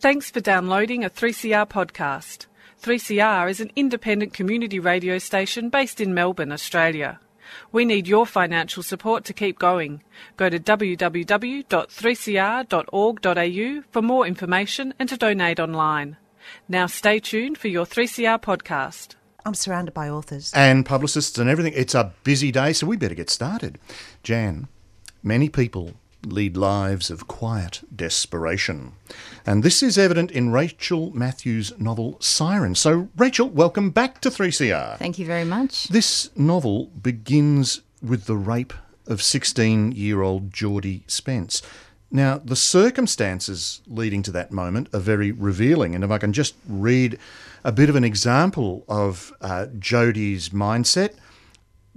Thanks for downloading a 3CR podcast. 3CR is an independent community radio station based in Melbourne, Australia. We need your financial support to keep going. Go to www.3cr.org.au for more information and to donate online. Now stay tuned for your 3CR podcast. I'm surrounded by authors. and publicists and everything. It's a busy day, so we better get started. Jan, many people lead lives of quiet desperation. And this is evident in Rachel Matthews' novel Siren. So, Rachel, welcome back to 3CR. Thank you very much. This novel begins with the rape of 16 year old Geordie Spence. Now, the circumstances leading to that moment are very revealing, and if I can just read a bit of an example of uh, Jodie's mindset.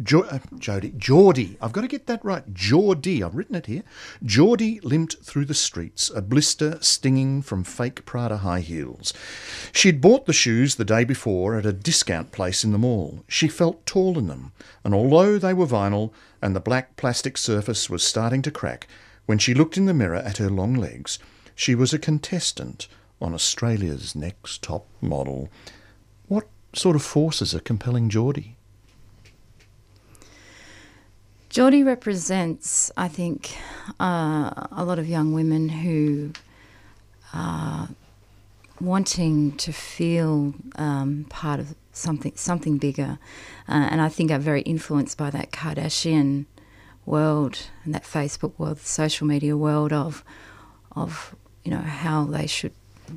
Jo- uh, Jodie, Geordie, I've got to get that right. Geordie, I've written it here. Geordie limped through the streets, a blister stinging from fake Prada high heels. She'd bought the shoes the day before at a discount place in the mall. She felt tall in them, and although they were vinyl and the black plastic surface was starting to crack, when she looked in the mirror at her long legs, she was a contestant on Australia's Next Top Model. What sort of forces are compelling Geordie? Geordie represents, I think, uh, a lot of young women who are wanting to feel um, part of something something bigger, uh, and I think are very influenced by that Kardashian world and that Facebook world, the social media world of of you know how they should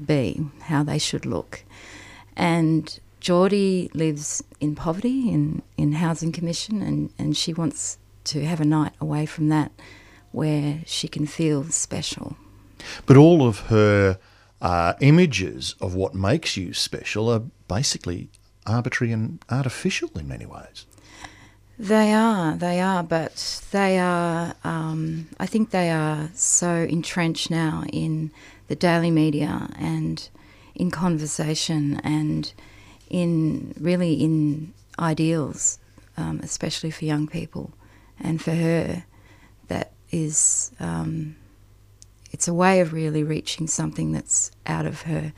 be, how they should look, and Geordie lives in poverty in in housing commission, and and she wants to have a night away from that where she can feel special. But all of her uh, images of what makes you special are basically arbitrary and artificial in many ways. They are, they are, but they are, um, I think they are so entrenched now in the daily media and in conversation and in really in ideals, um, especially for young people. And for her, that is, um, it's a way of really reaching something that's out of her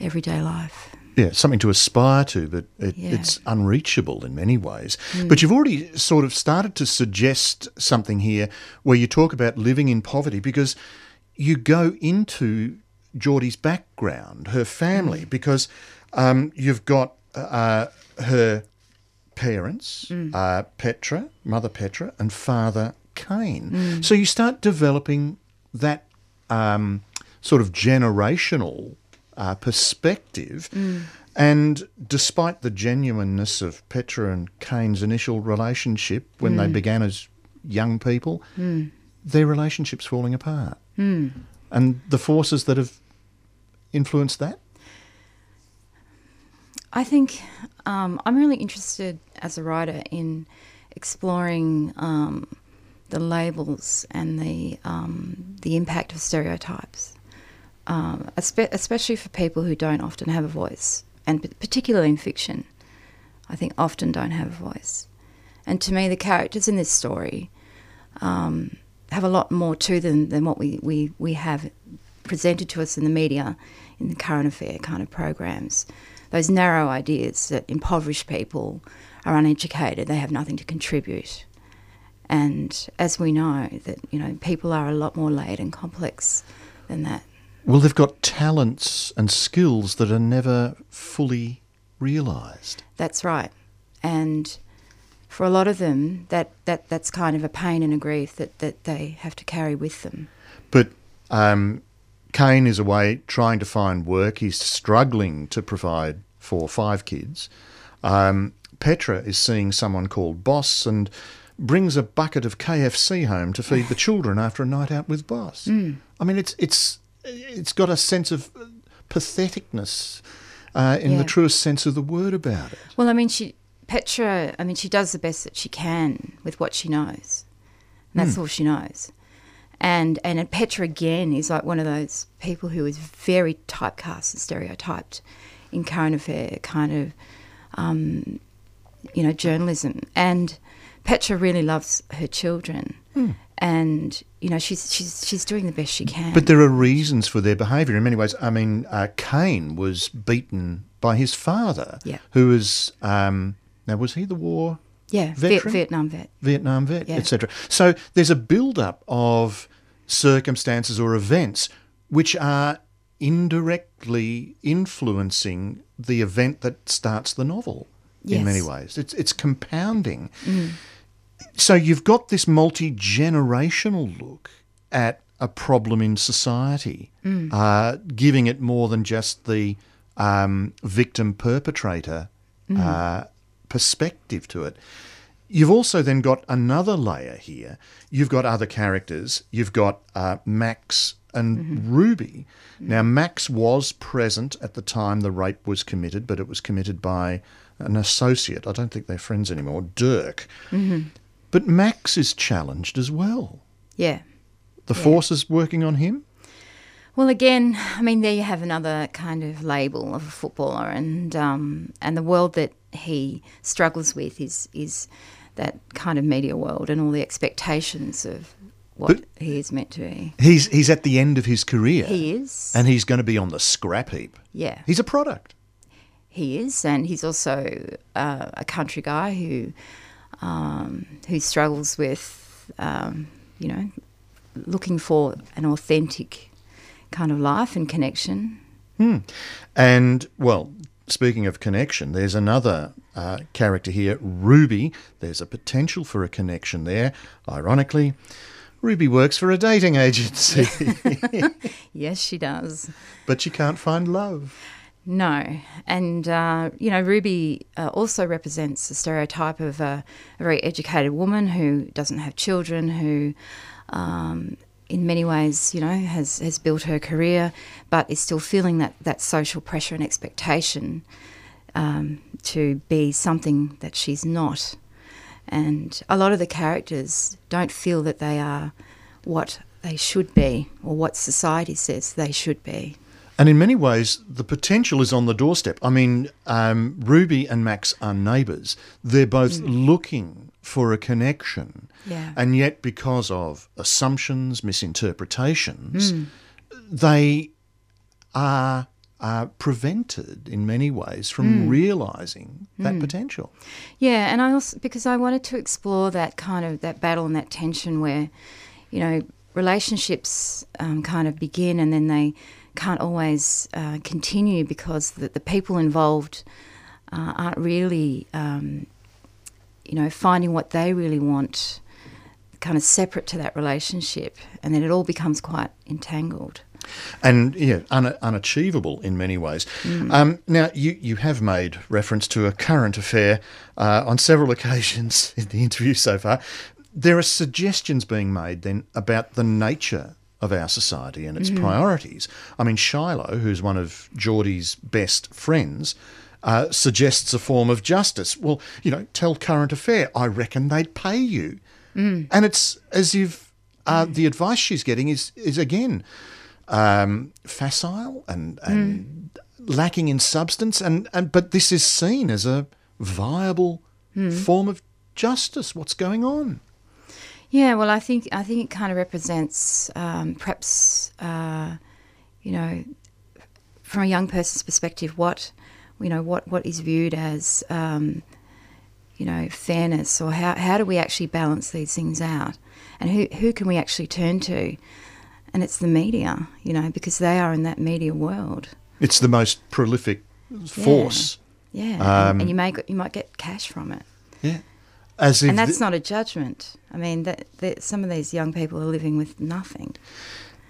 everyday life. Yeah, something to aspire to, but it, Yeah. it's unreachable in many ways. But you've already sort of started to suggest something here where you talk about living in poverty because you go into Geordie's background, her family, because um, you've got uh, her parents, uh, Petra, mother Petra, and father Cain. So you start developing that um, sort of generational uh, perspective. And despite the genuineness of Petra and Cain's initial relationship when they began as young people, their relationship's falling apart. And the forces that have influenced that? I think um, I'm really interested as a writer in exploring um, the labels and the um, the impact of stereotypes, um, espe- especially for people who don't often have a voice, and particularly in fiction. I think often don't have a voice, and to me, the characters in this story um, have a lot more to them than what we, we, we have presented to us in the media, in the current affair kind of programs. Those narrow ideas that impoverished people are uneducated, they have nothing to contribute. And as we know, that you know, people are a lot more layered and complex than that. Well, they've got talents and skills that are never fully realised. That's right. And for a lot of them, that, that, that's kind of a pain and a grief that, that they have to carry with them. But um, Cain is away trying to find work. He's struggling to provide for five kids. Um, Petra is seeing someone called Boss and brings a bucket of KFC home to feed the children after a night out with Boss. I mean, it's it's it's got a sense of patheticness uh, in the truest sense of the word about it. Well, I mean, she Petra. I mean, she does the best that she can with what she knows. And that's all she knows. And and Petra again is like one of those people who is very typecast and stereotyped in current affair kind of, um, you know, journalism. And Petra really loves her children, and you know she's she's she's doing the best she can. But there are reasons for their behaviour in many ways. I mean, uh, Cain was beaten by his father, Yeah. who was um, now was he the war yeah, veteran? Vietnam vet. Vietnam vet, Yeah. etc. So there's a build-up of circumstances or events which are indirectly influencing the event that starts the novel in many ways. It's it's compounding. So you've got this multi-generational look at a problem in society, uh, giving it more than just the um, victim perpetrator uh, perspective to it. You've also then got another layer here. You've got other characters. You've got uh, Max and mm-hmm. Ruby. Now, mm-hmm. Max was present at the time the rape was committed, but it was committed by an associate. I don't think they're friends anymore, Dirk. Mm-hmm. But Max is challenged as well. Yeah. The force is working on him. Well, again, I mean, there you have another kind of label of a footballer, and um, and the world that he struggles with is is that kind of media world and all the expectations of what But- he is meant to be. He's he's at the end of his career, He is, and he's going to be on the scrap heap. yeah, He's a product. he is, and he's also uh, a country guy who um, who struggles with, um, you know, looking for an authentic kind of life and connection. And well, speaking of connection, there's another uh, character here, Ruby. There's a potential for a connection there. Ironically, Ruby works for a dating agency, Yes, she does. but she can't find love. No, and uh, you know, Ruby uh, also represents the stereotype of a, a very educated woman who doesn't have children, who, um, in many ways, you know, has has built her career, but is still feeling that that social pressure and expectation um, to be something that she's not. And a lot of the characters don't feel that they are what they should be or what society says they should be. And in many ways, the potential is on the doorstep. I mean, um, Ruby and Max are neighbours. They're both looking for a connection. Yeah. And yet, because of assumptions, misinterpretations, they are, are prevented in many ways from realising that potential. Yeah, and I also because I wanted to explore that kind of that battle and that tension where, you know, relationships um, kind of begin and then they can't always uh, continue because the, the people involved uh, aren't really, um, you know, finding what they really want, kind of separate to that relationship, and then it all becomes quite entangled. And yeah, un- unachievable in many ways. Um, now, you, you have made reference to a current affair uh, on several occasions in the interview so far. There are suggestions being made then about the nature of our society and its priorities. I mean, Shiloh, who's one of Geordie's best friends, uh, suggests a form of justice. Well, you know, tell current affair. I reckon they'd pay you, and it's as if uh, the advice she's getting is is again um, facile and, and lacking in substance, and, and but this is seen as a viable form of justice. What's going on? Yeah, well, I think I think it kind of represents um, perhaps uh, you know from a young person's perspective what you know what what is viewed as um, you know fairness or how how do we actually balance these things out and who who can we actually turn to and it's the media you know because they are in that media world It's the most prolific force. yeah Um, and, you may you might get cash from it Yeah, as if and that's thi- not a judgment I mean that, that some of these young people are living with nothing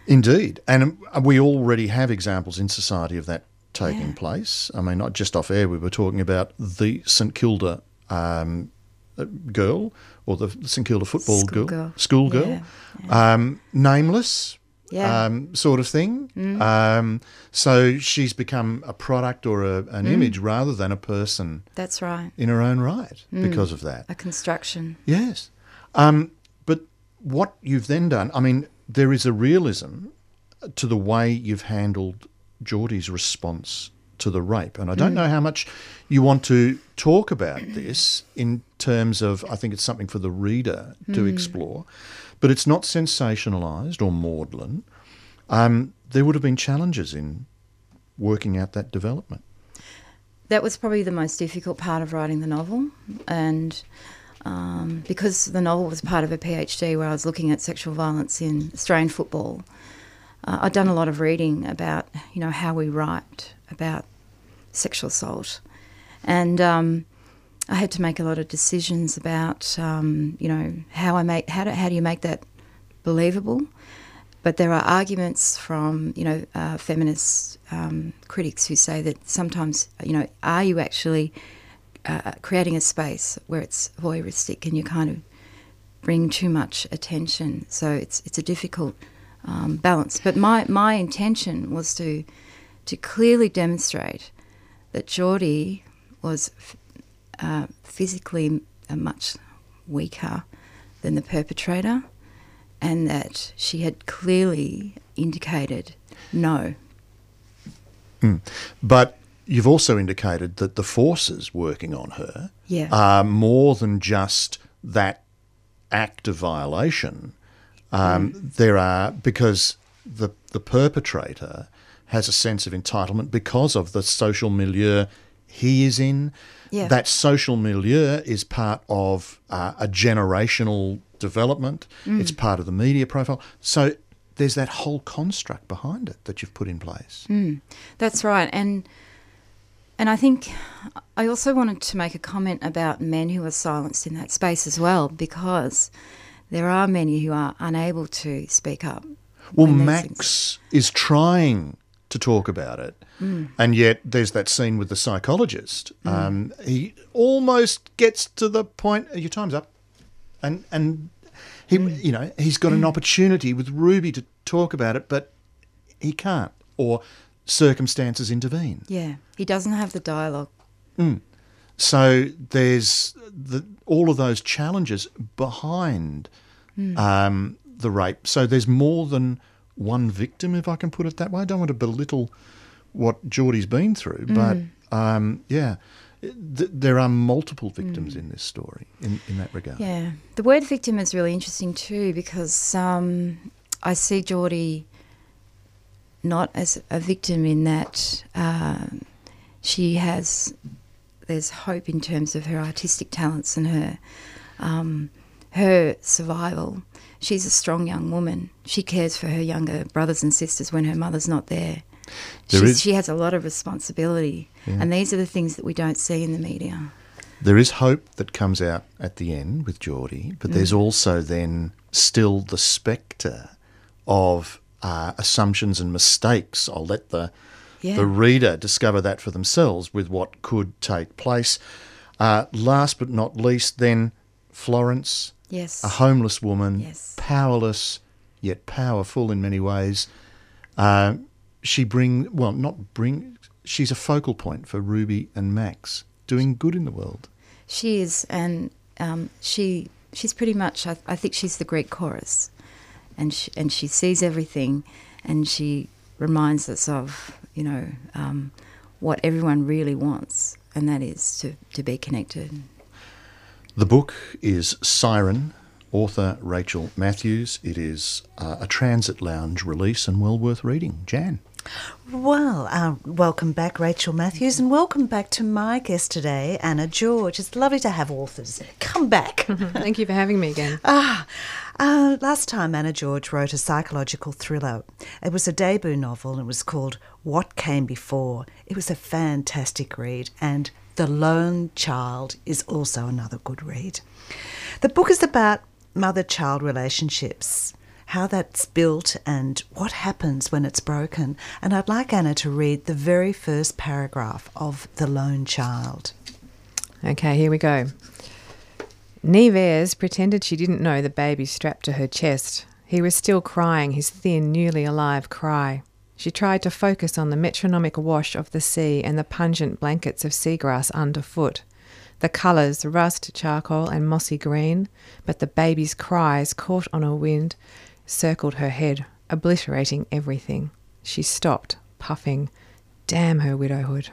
Indeed. And um, we already have examples in society of that taking Yeah. place. I mean, not just off air, we were talking about the St Kilda um, uh, girl or the St Kilda football girl, Schoolgirl. school girl, Um, nameless. Yeah. Mm. Um, sort of thing. Um, so she's become a product or a, an Mm. image rather than a person that's right in her own right Mm. because of that. a construction. Yes. Um, but what you've then done, I mean, there is a realism to the way you've handled Geordie's response to the rape. And I don't know how much you want to talk about this in terms of, I think it's something for the reader to explore. But it's not sensationalised or maudlin. Um, there would have been challenges in working out that development. That was probably the most difficult part of writing the novel, and um, because the novel was part of a PhD where I was looking at sexual violence in Australian football, uh, I'd done a lot of reading about you know how we write about sexual assault, and um, I had to make a lot of decisions about um, you know how I make how do, how do you make that believable. But there are arguments from you know uh, feminist um, critics who say that sometimes you know are you actually uh, creating a space where it's voyeuristic and you kind of bring too much attention. So it's it's a difficult um, balance. But my my intention was to to clearly demonstrate that Geordie was uh, physically much weaker than the perpetrator, and that she had clearly indicated no. Mm. But you've also indicated that the forces working on her yeah. are more than just that act of violation. Um, mm. There are because the the perpetrator has a sense of entitlement because of the social milieu he is in. Yeah. That social milieu is part of uh, a generational development. Mm. It's part of the media profile. So there's that whole construct behind it that you've put in place. Mm. That's right, and and I think I also wanted to make a comment about men who are silenced in that space as well, because there are many who are unable to speak up. Well, Max is trying to talk about it. Mm. And yet there's that scene with the psychologist. Mm. Um, he almost gets to the point, your time's up. And, and he, mm. you know, he's got an opportunity with Ruby to talk about it, but he can't. Or circumstances intervene. Yeah, he doesn't have the dialogue. Mm. So there's the, all of those challenges behind mm. um, the rape. So there's more than one victim, if I can put it that way. I don't want to belittle what Geordie's been through, but um, yeah, th- there are multiple victims in this story in, in that regard. Yeah, the word victim is really interesting too because um, I see Geordie not as a victim in that uh, she has there's hope in terms of her artistic talents and her um, her survival. She's a strong young woman. She cares for her younger brothers and sisters when her mother's not there. there is, she has a lot of responsibility, yeah. and these are the things that we don't see in the media. There is hope that comes out at the end with Geordie, but mm. there's also then still the spectre of uh, assumptions and mistakes. I'll let the yeah. the reader discover that for themselves with what could take place. Uh, last but not least, then Florence, yes, a homeless woman, yes. powerless yet powerful in many ways. Uh, she bring well, not bring. She's a focal point for Ruby and Max, doing good in the world. She is, and um, she she's pretty much. I, I think she's the Greek chorus and she, and she sees everything, and she reminds us of you know um, what everyone really wants, and that is to, to be connected. The book is Siren, author Rachel Matthews. It is uh, a transit lounge release and well worth reading. Jan. Well, uh, welcome back, Rachel Matthews, and welcome back to my guest today, Anna George. It's lovely to have authors come back. Thank you for having me again. Ah, uh, last time Anna George wrote a psychological thriller. It was a debut novel and it was called What Came Before. It was a fantastic read, and The Lone Child is also another good read. The book is about mother child relationships how that's built and what happens when it's broken. And I'd like Anna to read the very first paragraph of The Lone Child. Okay, here we go. Neve pretended she didn't know the baby strapped to her chest. He was still crying his thin, newly alive cry. She tried to focus on the metronomic wash of the sea and the pungent blankets of seagrass underfoot. The colours, rust, charcoal, and mossy green, but the baby's cries caught on a wind circled her head, obliterating everything. She stopped, puffing. Damn her widowhood.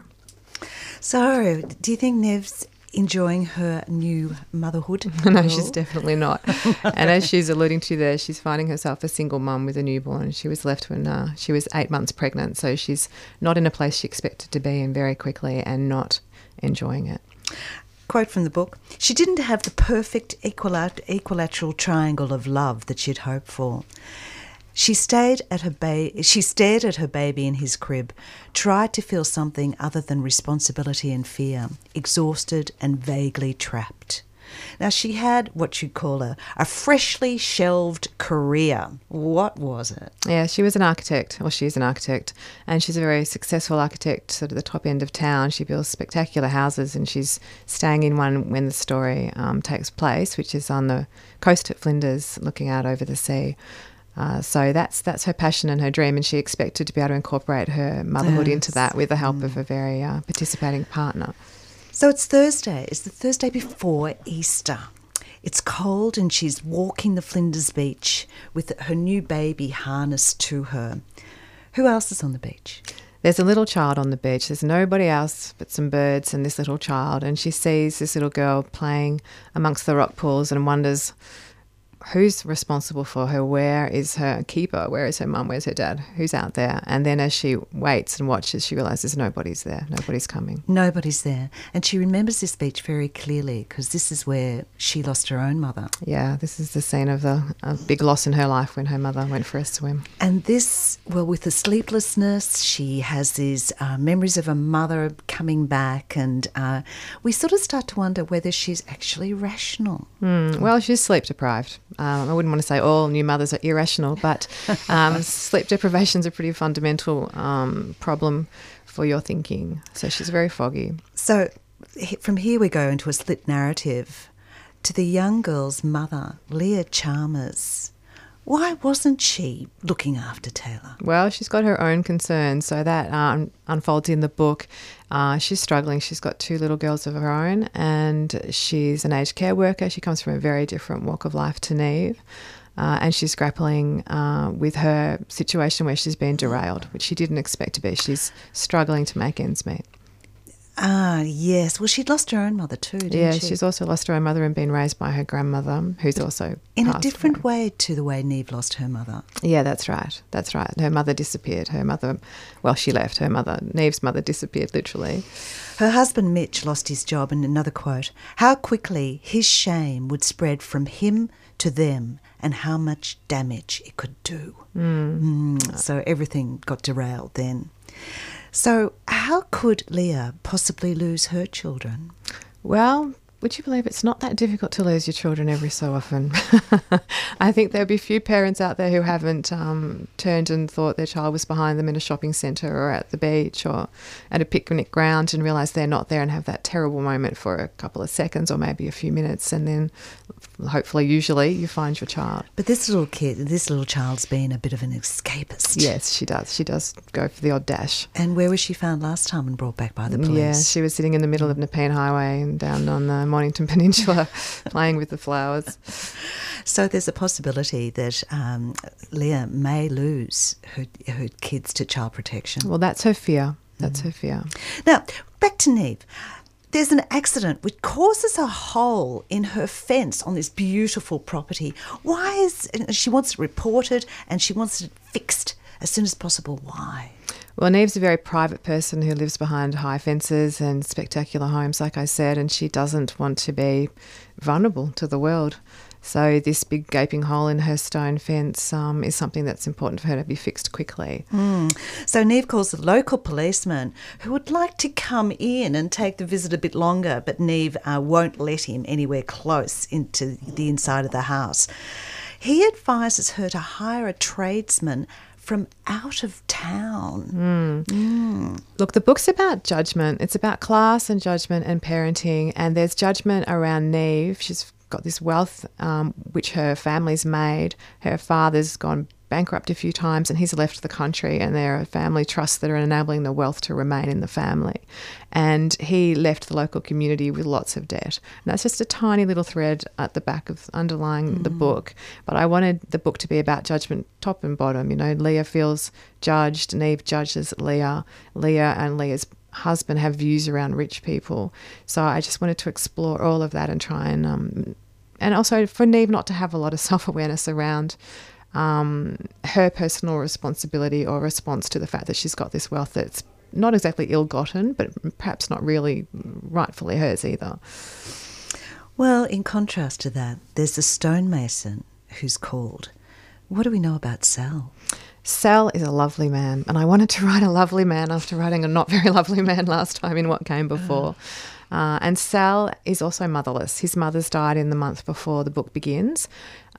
So, do you think Neve's enjoying her new motherhood? no, she's definitely not. and as she's alluding to there, she's finding herself a single mum with a newborn. She was left when uh, she was eight months pregnant, so she's not in a place she expected to be in very quickly and not enjoying it. Quote from the book She didn't have the perfect equilateral triangle of love that she'd hoped for. She stayed at her ba- she stared at her baby in his crib, tried to feel something other than responsibility and fear, exhausted and vaguely trapped. Now she had what you'd call a, a freshly shelved career. What was it? Yeah, she was an architect, or she's an architect, and she's a very successful architect, sort of the top end of town. She builds spectacular houses, and she's staying in one when the story um, takes place, which is on the coast at Flinders, looking out over the sea. Uh, so that's that's her passion and her dream, and she expected to be able to incorporate her motherhood into that with the help of a very uh, participating partner. So it's Thursday. It's the Thursday before Easter. It's cold and she's walking the Flinders Beach with her new baby harnessed to her. Who else is on the beach? There's a little child on the beach. There's nobody else but some birds and this little child. And she sees this little girl playing amongst the rock pools and wonders who's responsible for her? Where is her keeper? Where is her mum? Where's her dad? Who's out there? And then as she waits and watches, she realizes nobody's there. Nobody's coming. Nobody's there. And she remembers this beach very clearly because this is where she lost her own mother. Yeah, this is the scene of the a big loss in her life when her mother went for a swim. And this, well, with the sleeplessness, she has these uh, memories of her mother coming back, and uh, we sort of start to wonder whether she's actually rational. Mm, well, she's sleep deprived. Um, I wouldn't want to say all new mothers are irrational, but um, sleep deprivation is a pretty fundamental um, problem for your thinking. So she's very foggy. So from here we go into a split narrative to the young girl's mother, Leah Chalmers. Why wasn't she looking after Taylor? Well, she's got her own concerns, so that um, unfolds in the book. Uh, she's struggling. She's got two little girls of her own, and she's an aged care worker. She comes from a very different walk of life to Neve. Uh, and she's grappling uh, with her situation where she's been derailed, which she didn't expect to be. She's struggling to make ends meet. Ah, yes. Well, she'd lost her own mother too, didn't she? Yeah, she? she's also lost her own mother and been raised by her grandmother, who's also in a different away. way to the way Neve lost her mother. Yeah, that's right. That's right. Her mother disappeared. Her mother, well, she left. Her mother, Neve's mother, disappeared literally. Her husband Mitch lost his job, and another quote How quickly his shame would spread from him to them, and how much damage it could do. Mm, so everything got derailed then. So, how could Leah possibly lose her children? Well, would you believe it's not that difficult to lose your children every so often? I think there'll be few parents out there who haven't um, turned and thought their child was behind them in a shopping centre or at the beach or at a picnic ground and realise they're not there and have that terrible moment for a couple of seconds or maybe a few minutes and then hopefully, usually, you find your child. But this little kid, this little child's been a bit of an escapist. Yes, she does. She does go for the odd dash. And where was she found last time and brought back by the police? Yeah, she was sitting in the middle of Nepean Highway and down on the Mornington Peninsula playing with the flowers. So there's a possibility that um, Leah may lose her, her kids to child protection. Well, that's her fear. That's her fear. Now, back to Neve. There's an accident which causes a hole in her fence on this beautiful property. Why is she wants it reported and she wants it fixed as soon as possible? Why? Well, Neve's a very private person who lives behind high fences and spectacular homes, like I said, and she doesn't want to be vulnerable to the world. So, this big gaping hole in her stone fence um, is something that's important for her to be fixed quickly. So Neve calls the local policeman who would like to come in and take the visit a bit longer, but Neve uh, won't let him anywhere close into the inside of the house. He advises her to hire a tradesman from out of town. Look, the book's about judgment. It's about class and judgment and parenting. And there's judgment around Neve. She's got this wealth um, which her family's made. Her father's gone bankrupt a few times and he's left the country. And there are family trusts that are enabling the wealth to remain in the family. And he left the local community with lots of debt. And that's just a tiny little thread at the back of underlying the book. But I wanted the book to be about judgment top and bottom. You know, Leah feels judged, Neve judges Leah. Leah and Leah's husband have views around rich people. So I just wanted to explore all of that and try and, um, and also for Neve not to have a lot of self awareness around um, her personal responsibility or response to the fact that she's got this wealth that's not exactly ill gotten, but perhaps not really rightfully hers either. Well, in contrast to that, there's the stonemason who's called. What do we know about Sal? Sal is a lovely man, and I wanted to write a lovely man after writing a not very lovely man last time in What Came Before. Uh, and Sal is also motherless. His mother's died in the month before the book begins.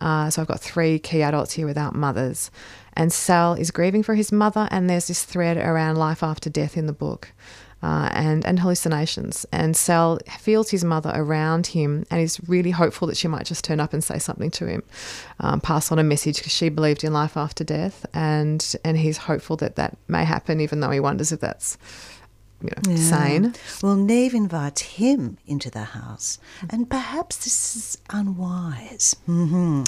Uh, so I've got three key adults here without mothers. And Sal is grieving for his mother, and there's this thread around life after death in the book. Uh, and, and hallucinations. And Sal feels his mother around him and is really hopeful that she might just turn up and say something to him, um, pass on a message because she believed in life after death. And, and he's hopeful that that may happen, even though he wonders if that's you know, yeah. sane. Well, Neve invites him into the house, and perhaps this is unwise. Mm-hmm.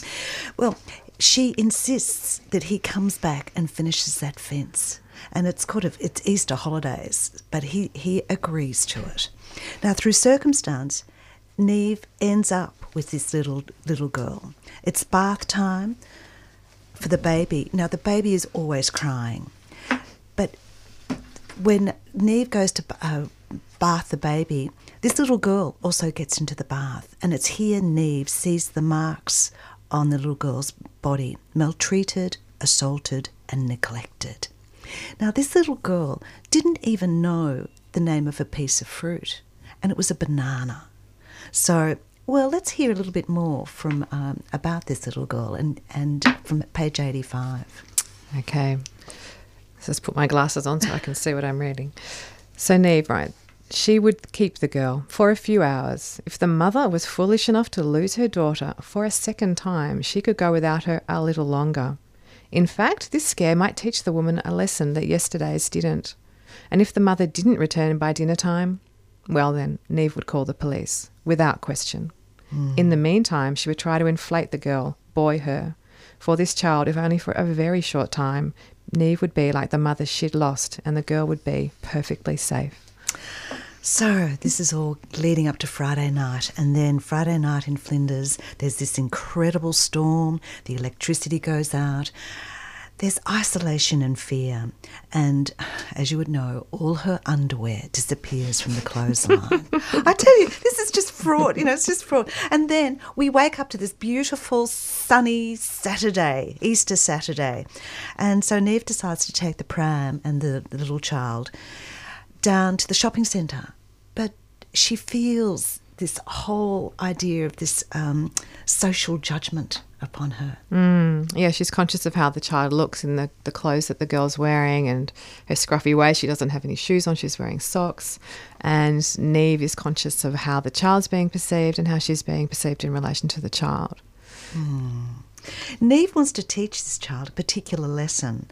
Well, she insists that he comes back and finishes that fence. And it's kind of it's Easter holidays, but he, he agrees to it. Now, through circumstance, Neve ends up with this little little girl. It's bath time for the baby. Now, the baby is always crying, but when Neve goes to uh, bath the baby, this little girl also gets into the bath, and it's here Neve sees the marks on the little girl's body maltreated, assaulted, and neglected. Now, this little girl didn't even know the name of a piece of fruit, and it was a banana. So, well, let's hear a little bit more from um, about this little girl and, and from page 85. Okay. Let's put my glasses on so I can see what I'm reading. So, Neve, right, she would keep the girl for a few hours. If the mother was foolish enough to lose her daughter for a second time, she could go without her a little longer. In fact, this scare might teach the woman a lesson that yesterday's didn't. And if the mother didn't return by dinner time, well then, Neve would call the police, without question. Mm. In the meantime, she would try to inflate the girl, buoy her. For this child, if only for a very short time, Neve would be like the mother she'd lost, and the girl would be perfectly safe. So, this is all leading up to Friday night, and then Friday night in Flinders, there's this incredible storm, the electricity goes out, there's isolation and fear, and as you would know, all her underwear disappears from the clothesline. I tell you, this is just fraud, you know, it's just fraud. And then we wake up to this beautiful, sunny Saturday, Easter Saturday, and so Neve decides to take the pram and the, the little child down to the shopping centre. But she feels this whole idea of this um, social judgment upon her. Mm, yeah, she's conscious of how the child looks in the, the clothes that the girl's wearing and her scruffy way. She doesn't have any shoes on, she's wearing socks. And Neve is conscious of how the child's being perceived and how she's being perceived in relation to the child. Mm. Neve wants to teach this child a particular lesson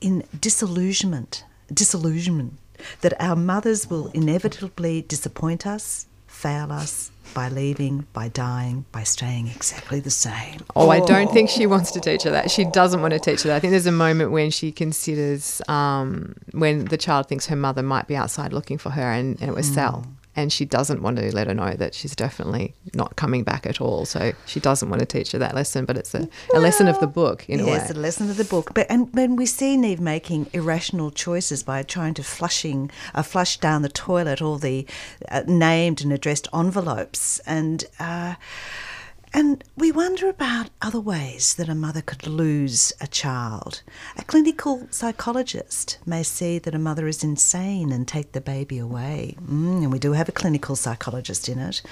in disillusionment, disillusionment that our mothers will inevitably disappoint us, fail us by leaving, by dying, by staying exactly the same. Oh, oh, I don't think she wants to teach her that. She doesn't want to teach her that. I think there's a moment when she considers um, when the child thinks her mother might be outside looking for her, and, and it was mm. Sal and she doesn't want to let her know that she's definitely not coming back at all. So she doesn't want to teach her that lesson, but it's a, well, a lesson of the book in yes, a way. Yes, a lesson of the book. But and when we see Neve making irrational choices by trying to flushing uh, flush down the toilet all the uh, named and addressed envelopes and. Uh, and we wonder about other ways that a mother could lose a child. A clinical psychologist may see that a mother is insane and take the baby away. Mm, and we do have a clinical psychologist in it.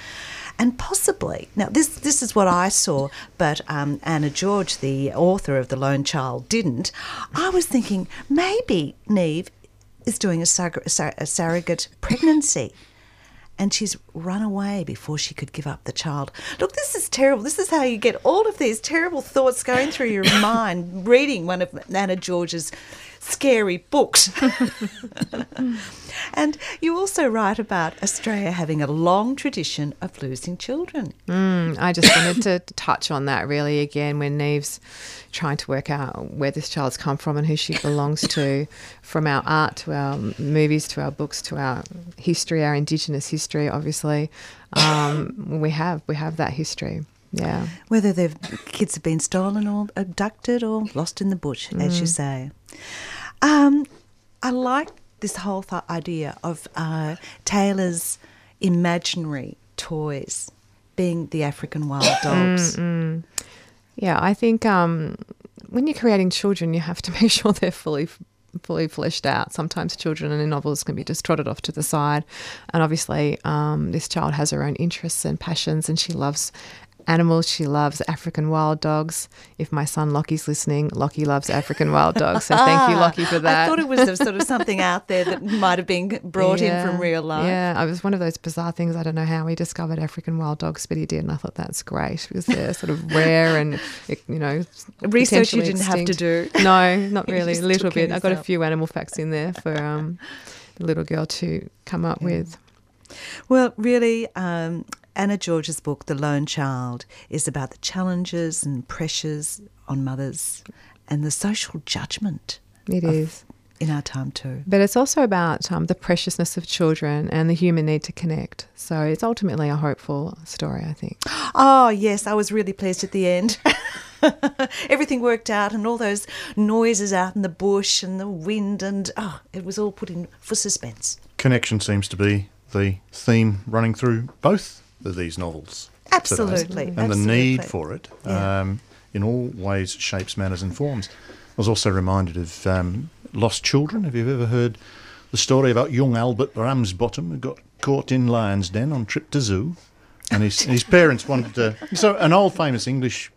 And possibly, now this, this is what I saw, but um, Anna George, the author of The Lone Child, didn't. I was thinking maybe Neve is doing a, a surrogate pregnancy and she's run away before she could give up the child. Look, this is terrible. This is how you get all of these terrible thoughts going through your mind reading one of Anna George's scary books. and you also write about Australia having a long tradition of losing children. Mm, I just wanted to touch on that really again when Neve's trying to work out where this child's come from and who she belongs to, from our art to our movies to our books to our history, our Indigenous history. Obviously, um, we have we have that history. Yeah. Whether the kids have been stolen or abducted or lost in the bush, mm. as you say. Um, I like this whole th- idea of uh, Taylor's imaginary toys being the African wild dogs. Mm, mm. Yeah, I think um, when you're creating children, you have to make sure they're fully fully fleshed out. Sometimes children in novels can be just trotted off to the side. And obviously, um, this child has her own interests and passions, and she loves animals. She loves African wild dogs. If my son Lockie's listening, Lockie loves African wild dogs. So thank you, Lockie, for that. I thought it was sort of something out there that might have been brought yeah, in from real life. Yeah, it was one of those bizarre things. I don't know how he discovered African wild dogs, but he did, and I thought that's great because they're sort of rare and you know research you didn't extinct. have to do. No, not really. a little bit. I got a few animal facts in there for um, the little girl to come up yeah. with. Well, really, um, Anna George's book, The Lone Child, is about the challenges and pressures on mothers and the social judgment. It is In our time too. But it's also about um, the preciousness of children and the human need to connect. So it's ultimately a hopeful story, I think. Oh, yes, I was really pleased at the end. Everything worked out, and all those noises out in the bush and the wind, and oh, it was all put in for suspense. Connection seems to be the theme running through both of these novels. Absolutely. And Absolutely. the need for it yeah. um, in all ways, shapes, manners, and forms. I was also reminded of um, Lost Children. Have you ever heard the story about young Albert Ramsbottom who got caught in lion's den on trip to zoo? And his, his parents wanted to. So, an old famous English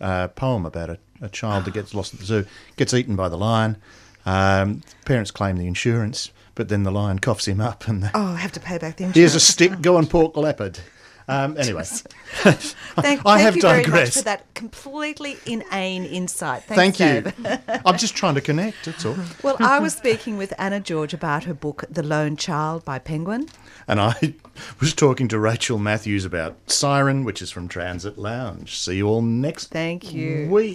uh, poem about a, a, child that gets lost at the zoo, gets eaten by the lion. Um, parents claim the insurance, but then the lion coughs him up and. oh, I have to pay back the insurance. Here's a stick, go and pork leopard. Um, anyway, thank, I have you digressed. very much for that completely inane insight. Thanks, thank you. I'm just trying to connect. That's all. Well, I was speaking with Anna George about her book, The Lone Child by Penguin, and I was talking to Rachel Matthews about Siren, which is from Transit Lounge. See you all next. Thank you. week.